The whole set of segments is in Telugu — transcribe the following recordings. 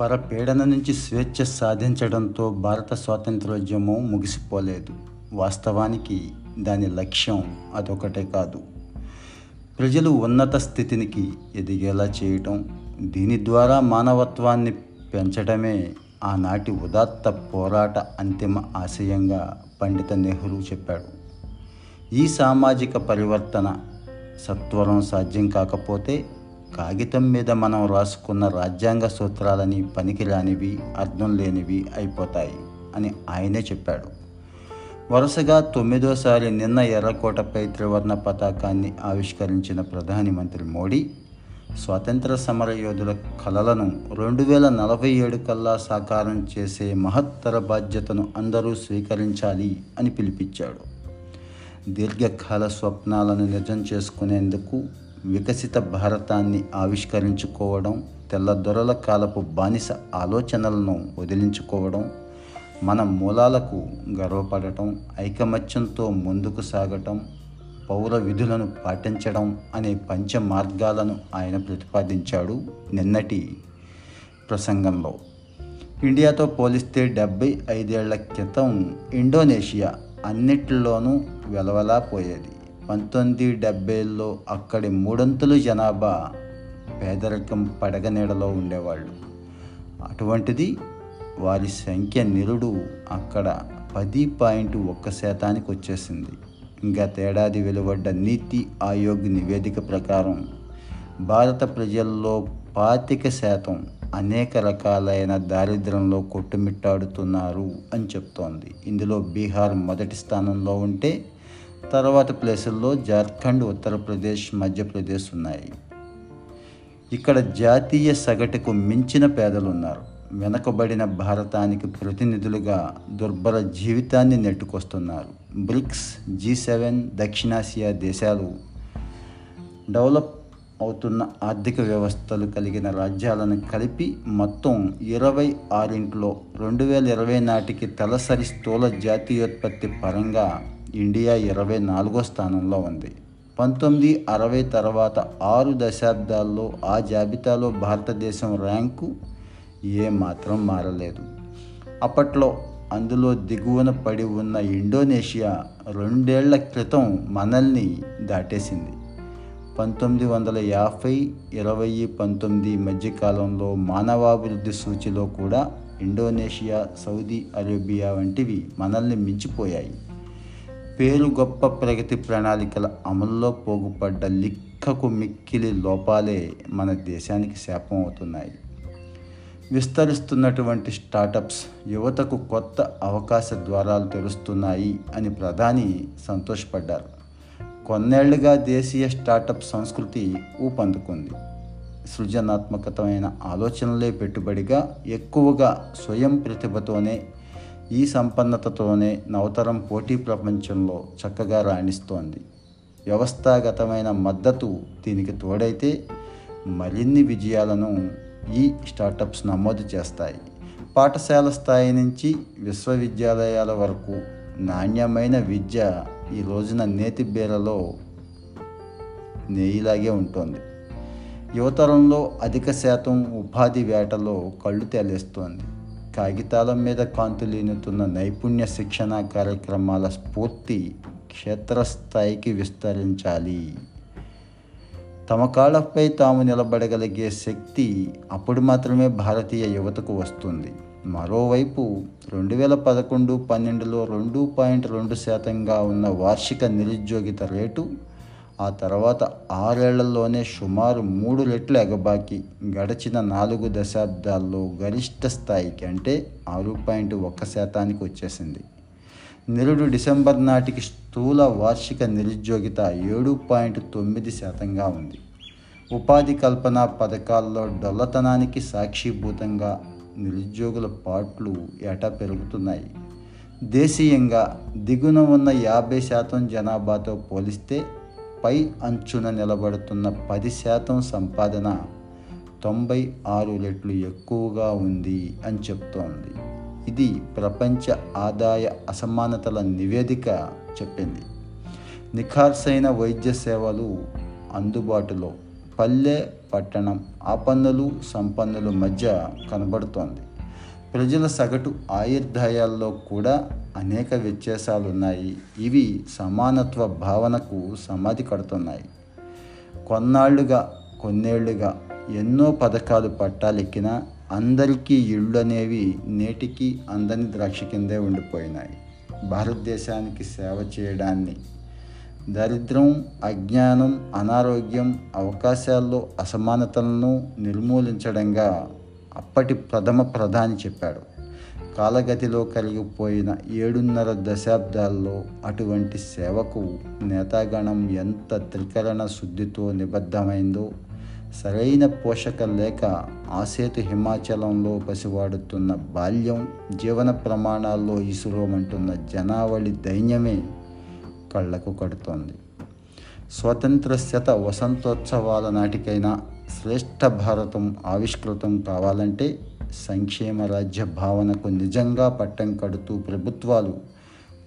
పరపీడన నుంచి స్వేచ్ఛ సాధించడంతో భారత స్వాతంత్రోద్యమం ముగిసిపోలేదు. వాస్తవానికి దాని లక్ష్యం అదొకటే కాదు. ప్రజలు ఉన్నత స్థితికి ఎదిగేలా చేయటం దీని ద్వారా మానవత్వాన్ని పెంచడమే ఆనాటి ఉదాత్త పోరాట అంతిమ ఆశయంగా పండిత నెహ్రూ చెప్పాడు. ఈ సామాజిక పరివర్తన సత్వరం సాధ్యం కాకపోతే కాగితం మీద మనం రాసుకున్న రాజ్యాంగ సూత్రాలని పనికిరానివి అర్థం లేనివి అయిపోతాయి అని ఆయనే చెప్పాడు. వరుసగా తొమ్మిదోసారి నిన్న ఎర్రకోటపై త్రివర్ణ పతాకాన్ని ఆవిష్కరించిన ప్రధాని మంత్రి మోడీ స్వాతంత్ర సమర యోధుల కలలను రెండు వేల నలభై ఏడు కల్లా సాకారం చేసే మహత్తర బాధ్యతను అందరూ స్వీకరించాలి అని పిలిపించాడు. దీర్ఘకాల స్వప్నాలను నిజం చేసుకునేందుకు వికసిత భారతాన్ని ఆవిష్కరించుకోవడం తెల్లదొరల కాలపు బానిస ఆలోచనలను వదిలించుకోవడం మన మూలాలకు గర్వపడటం ఐకమత్యంతో ముందుకు సాగటం పౌర విధులను పాటించడం అనే పంచ మార్గాలను ఆయన ప్రతిపాదించాడు నిన్నటి ప్రసంగంలో. ఇండియాతో పోలిస్తే డెబ్బై ఐదేళ్ళ క్రితం ఇండోనేషియా అన్నిటిలోనూ వెలవలా పోయేది పంతొమ్మిది డెబ్బైలో అక్కడి మూడొంతులు జనాభా పేదరికం పడగ నీడలో ఉండేవాళ్ళు. అటువంటిది వారి సంఖ్య నిరుడు అక్కడ పది పాయింట్ ఒక్క శాతానికి వచ్చేసింది. గతేడాది వెలువడ్డ నీతి ఆయోగ్ నివేదిక ప్రకారం భారత ప్రజల్లో పాతిక శాతం అనేక రకాలైన దారిద్ర్యంలో కొట్టుమిట్టాడుతున్నారు అని చెప్తోంది. ఇందులో బీహార్ మొదటి స్థానంలో ఉంటే తర్వాత ప్లేసుల్లో జార్ఖండ్ ఉత్తరప్రదేశ్ మధ్యప్రదేశ్ ఉన్నాయి. ఇక్కడ జాతీయ సగటుకు మించిన పేదలు ఉన్నారు వెనకబడిన భారతానికి ప్రతినిధులుగా దుర్భర జీవితాన్ని నెట్టుకొస్తున్నారు. బ్రిక్స్ జీ సెవెన్ దక్షిణాసియా దేశాలు డెవలప్ అవుతున్న ఆర్థిక వ్యవస్థలు కలిగిన రాజ్యాలను కలిపి మొత్తం ఇరవై ఆరింట్లో రెండు వేల ఇరవై నాటికి తలసరి స్థూల జాతీయోత్పత్తి పరంగా ఇండియా ఇరవై నాలుగో స్థానంలో ఉంది. పంతొమ్మిది అరవై తర్వాత ఆరు దశాబ్దాల్లో ఆ జాబితాలో భారతదేశం ర్యాంకు ఏమాత్రం మారలేదు. అప్పట్లో అందులో దిగువన పడి ఉన్న ఇండోనేషియా రెండేళ్ళ క్రితం మనల్ని దాటేసింది. పంతొమ్మిది వందల యాభై ఇరవై పంతొమ్మిది మధ్యకాలంలో మానవాభివృద్ధి సూచిలో కూడా ఇండోనేషియా సౌదీ అరేబియా వంటివి మనల్ని మించిపోయాయి. పేరు గొప్ప ప్రగతి ప్రణాళికల అమల్లో పోగుపడ్డ లిక్కకు మిక్కిలి లోపాలే మన దేశానికి శాపం అవుతున్నాయి. విస్తరిస్తున్నటువంటి స్టార్టప్స్ యువతకు కొత్త అవకాశ ద్వారాలు తెరుస్తున్నాయి అని ప్రధాని సంతోషపడ్డారు. కొన్నేళ్ళుగా దేశీయ స్టార్టప్ సంస్కృతి ఊపందుకుంది. సృజనాత్మకతమైన ఆలోచనలే పెట్టుబడిగా ఎక్కువగా స్వయం ప్రతిభతోనే ఈ సంపన్నతతోనే నవతరం పోటీ ప్రపంచంలో చక్కగా రాణిస్తోంది. వ్యవస్థాగతమైన మద్దతు దీనికి తోడైతే మరిన్ని విజయాలను ఈ స్టార్టప్స్ నమోదు చేస్తాయి. పాఠశాల స్థాయి నుంచి విశ్వవిద్యాలయాల వరకు నాణ్యమైన విద్య ఈ రోజున నేతి బేరలో నెయ్యిలాగే ఉంటుంది. యువతరంలో అధిక శాతం ఉపాధి వేటలో కళ్ళు తేలేస్తోంది. కాగితాల మీద కాంతులీనుతున్న నైపుణ్య శిక్షణ కార్యక్రమాల స్ఫూర్తి క్షేత్రస్థాయికి విస్తరించాలి. తమ కాళ్ళపై తాము నిలబడగలిగే శక్తి అప్పుడు మాత్రమే భారతీయ యువతకు వస్తుంది. మరోవైపు రెండు వేల పదకొండు పన్నెండులో రెండు పాయింట్ రెండు శాతంగా ఉన్న వార్షిక నిరుద్యోగిత రేటు ఆ తర్వాత ఆరేళ్ళలోనే సుమారు మూడు రెట్లు ఎగబాకి గడిచిన నాలుగు దశాబ్దాల్లో గరిష్ట స్థాయికి అంటే ఆరు పాయింట్ ఒక్క శాతానికి వచ్చేసింది. నిరుడు డిసెంబర్ నాటికి స్థూల వార్షిక నిరుద్యోగిత ఏడు పాయింట్ తొమ్మిది శాతంగా ఉంది. ఉపాధి కల్పన పథకాల్లో డొల్లతనానికి సాక్షిభూతంగా నిరుద్యోగుల పాట్లు ఏటా పెరుగుతున్నాయి. దేశీయంగా దిగున ఉన్న యాభై శాతం జనాభాతో పోలిస్తే పై అంచున నిలబడుతున్న పది శాతం సంపాదన తొంభై ఆరు రెట్లు ఎక్కువగా ఉంది అని చెప్తోంది. ఇది ప్రపంచ ఆదాయ అసమానతల నివేదిక చెప్పింది. నిఖార్సైన వైద్య సేవలు అందుబాటులో. పల్లె పట్టణం ఆపన్నులు సంపన్నుల మధ్య కనబడుతోంది. ప్రజల సగటు ఆయుర్దాయాల్లో కూడా అనేక వ్యత్యాసాలు ఉన్నాయి ఇవి సమానత్వ భావనకు సమాధి కడుతున్నాయి. కొన్నాళ్ళుగా కొన్నేళ్ళుగా ఎన్నో పథకాలు పట్టాలెక్కినా అందరికీ ఇళ్ళు అనేవి నేటికి అందని ద్రాక్ష కిందే ఉండిపోయినాయి. భారతదేశానికి సేవ చేయడాన్ని దరిద్రం అజ్ఞానం అనారోగ్యం అవకాశాల్లో అసమానతలను నిర్మూలించడంగా అప్పటి ప్రథమ ప్రధాని చెప్పాడు. కాలగతిలో కలిగిపోయిన ఏడున్నర దశాబ్దాల్లో అటువంటి సేవకు నేతాగణం ఎంత త్రికరణ శుద్ధితో నిబద్ధమైందో సరైన పోషక లేక ఆసేతు హిమాచలంలో పసివాడుతున్న బాల్యం జీవన ప్రమాణాల్లో ఇసురోమంటున్న జనావళి దైన్యమే కళ్ళకు కడుతోంది. స్వతంత్ర శత వసంతోత్సవాల నాటికైనా శ్రేష్ఠ భారతం ఆవిష్కృతం కావాలంటే సంక్షేమ రాజ్య భావనకు నిజంగా పట్టం కడుతూ ప్రభుత్వాలు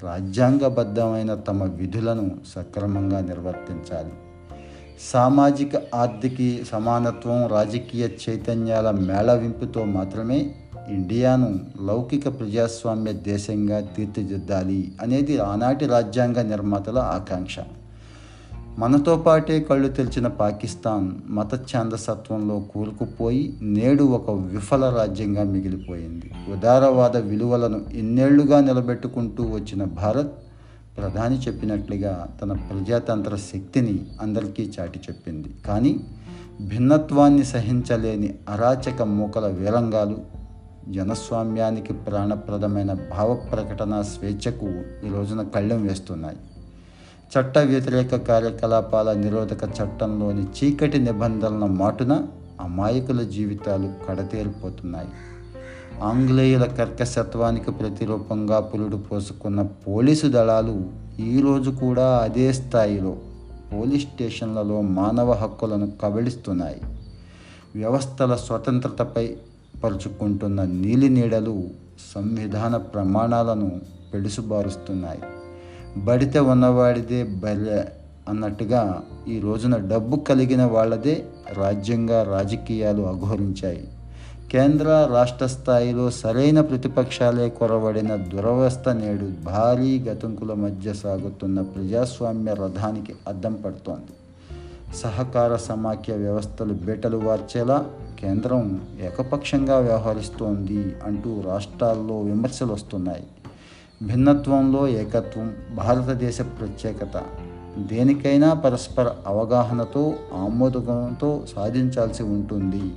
రాజ్యాంగబద్ధమైన తమ విధులను సక్రమంగా నిర్వర్తించాలి. సామాజిక ఆర్థిక సమానత్వం రాజకీయ చైతన్యాల మేళవింపుతో మాత్రమే ఇండియాను లౌకిక ప్రజాస్వామ్య దేశంగా తీర్చిదిద్దాలి అనేది ఆనాటి రాజ్యాంగ నిర్మాతల ఆకాంక్ష. మనతో పాటే కళ్ళు తెరిచిన పాకిస్తాన్ మత ఛాందసత్వంలో కూరుకుపోయి నేడు ఒక విఫల రాజ్యంగా మిగిలిపోయింది. ఉదారవాద విలువలను ఎన్నేళ్ళుగా నిలబెట్టుకుంటూ వచ్చిన భారత్ ప్రధాని చెప్పినట్లుగా తన ప్రజాతంత్ర శక్తిని అందరికీ చాటి చెప్పింది. కానీ భిన్నత్వాన్ని సహించలేని అరాచక మూకల వేలంగాలు జనస్వామ్యానికి ప్రాణప్రదమైన భావ ప్రకటన స్వేచ్ఛకు ఈ రోజున కళ్ళెం వేస్తున్నాయి. చట్ట వ్యతిరేక కార్యకలాపాల నిరోధక చట్టంలోని చీకటి నిబంధనల మాటున అమాయకుల జీవితాలు కడతేరిపోతున్నాయి. ఆంగ్లేయుల కర్కశత్వానికి ప్రతిరూపంగా పులుడు పోసుకున్న పోలీసు దళాలు ఈరోజు కూడా అదే స్థాయిలో పోలీస్ స్టేషన్లలో మానవ హక్కులను కబళిస్తున్నాయి. వ్యవస్థల స్వతంత్రతపై పరుచుకుంటున్న నీలి నీడలు సంవిధాన ప్రమాణాలను పెడుసుబారుస్తున్నాయి. బడితే ఉన్నవాడిదే బలె అన్నట్టుగా ఈ రోజున డబ్బు కలిగిన వాళ్ళదే రాజ్యంగా రాజకీయాలు అఘోరించాయి. కేంద్ర రాష్ట్ర స్థాయిలో సరైన ప్రతిపక్షాలే కొరవడిన దురవస్థ నేడు భారీ గతంకుల మధ్య సాగుతున్న ప్రజాస్వామ్య రథానికి అద్దం పడుతోంది. సహకార సమాఖ్య వ్యవస్థలు బీటలు వార్చేలా కేంద్రం ఏకపక్షంగా వ్యవహరిస్తోంది అంటూ రాష్ట్రాల్లో విమర్శలు వస్తున్నాయి భిన్నత్వంలో ఏకత్వం భారతదేశ ప్రత్యేకత. దేనికైనా పరస్పర అవగాహనతో ఆమోదంతో సాధించాల్సి ఉంటుంది.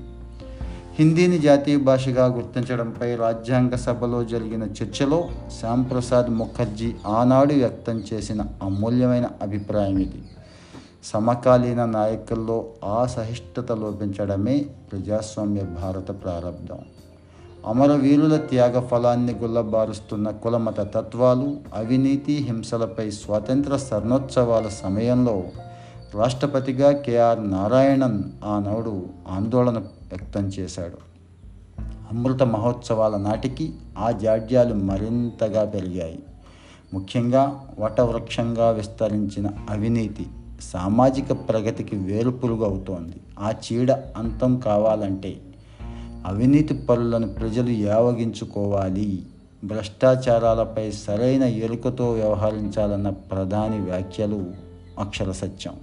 హిందీని జాతీయ భాషగా గుర్తించడంపై రాజ్యాంగ సభలో జరిగిన చర్చలో శ్యాంప్రసాద్ ముఖర్జీ ఆనాడు వ్యక్తం చేసిన అమూల్యమైన అభిప్రాయం ఇది. సమకాలీన నాయకుల్లో అసహిష్ణుత లోపించడమే ప్రజాస్వామ్య భారత ప్రారంభం. అమరవీరుల త్యాగ ఫలాన్ని గుల్లబారుస్తున్న కులమత తత్వాలు అవినీతి హింసలపై స్వాతంత్ర స్వర్ణోత్సవాల సమయంలో రాష్ట్రపతిగా కెఆర్ నారాయణన్ ఆనాడు ఆందోళన వ్యక్తం చేశాడు. అమృత మహోత్సవాల నాటికి ఆ జాడ్యాలు మరింతగా పెరిగాయి. ముఖ్యంగా వటవృక్షంగా విస్తరించిన అవినీతి సామాజిక ప్రగతికి వేరుపురుగు అవుతోంది ఆ చీడ అంతం కావాలంటే అవినీతి పరులను ప్రజలు యావగించుకోవాలి. భ్రష్టాచారాలపై సరైన ఎరుకతో వ్యవహరించాలన్న ప్రధాని వ్యాఖ్యలు అక్షర సత్యం.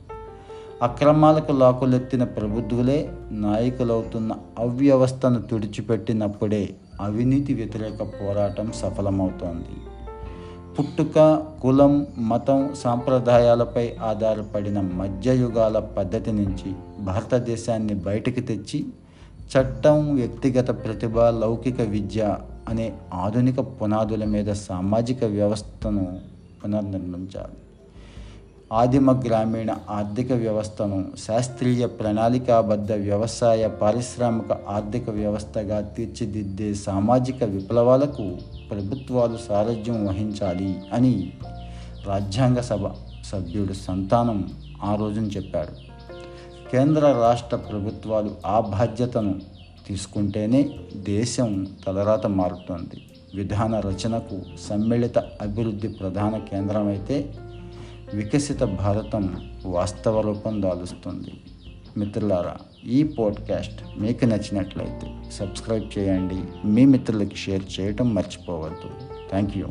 అక్రమాలకు లాకులెత్తిన ప్రభుత్వులే నాయకులవుతున్న అవ్యవస్థను తుడిచిపెట్టినప్పుడే అవినీతి వ్యతిరేక పోరాటం సఫలమవుతోంది. పుట్టుక కులం మతం సాంప్రదాయాలపై ఆధారపడిన మధ్యయుగాల పద్ధతి నుంచి భారతదేశాన్ని బయటకు తెచ్చి చట్టం వ్యక్తిగత ప్రతిభ లౌకిక విద్య అనే ఆధునిక పునాదుల మీద సామాజిక వ్యవస్థను పునర్నిర్మించాలి. ఆదిమ గ్రామీణ ఆర్థిక వ్యవస్థను శాస్త్రీయ ప్రణాళికాబద్ధ వ్యవసాయ పారిశ్రామిక ఆర్థిక వ్యవస్థగా తీర్చిదిద్దే సామాజిక విప్లవాలకు ప్రభుత్వాలు సారథ్యం వహించాలి అని రాజ్యాంగ సభ సభ్యుడు సంతానం ఆ రోజున చెప్పాడు. కేంద్ర రాష్ట్ర ప్రభుత్వాలు ఆ బాధ్యతను తీసుకుంటేనే దేశం తలరాత మారుతుంది. విధాన రచనకు సమ్మిళిత అభివృద్ధి ప్రధాన కేంద్రమైతే వికసిత భారతం వాస్తవ రూపం దాలుస్తుంది. మిత్రులారా ఈ పోడ్కాస్ట్ మీకు నచ్చినట్లయితే సబ్స్క్రైబ్ చేయండి. మీ మిత్రులకి షేర్ చేయటం మర్చిపోవద్దు. Thank you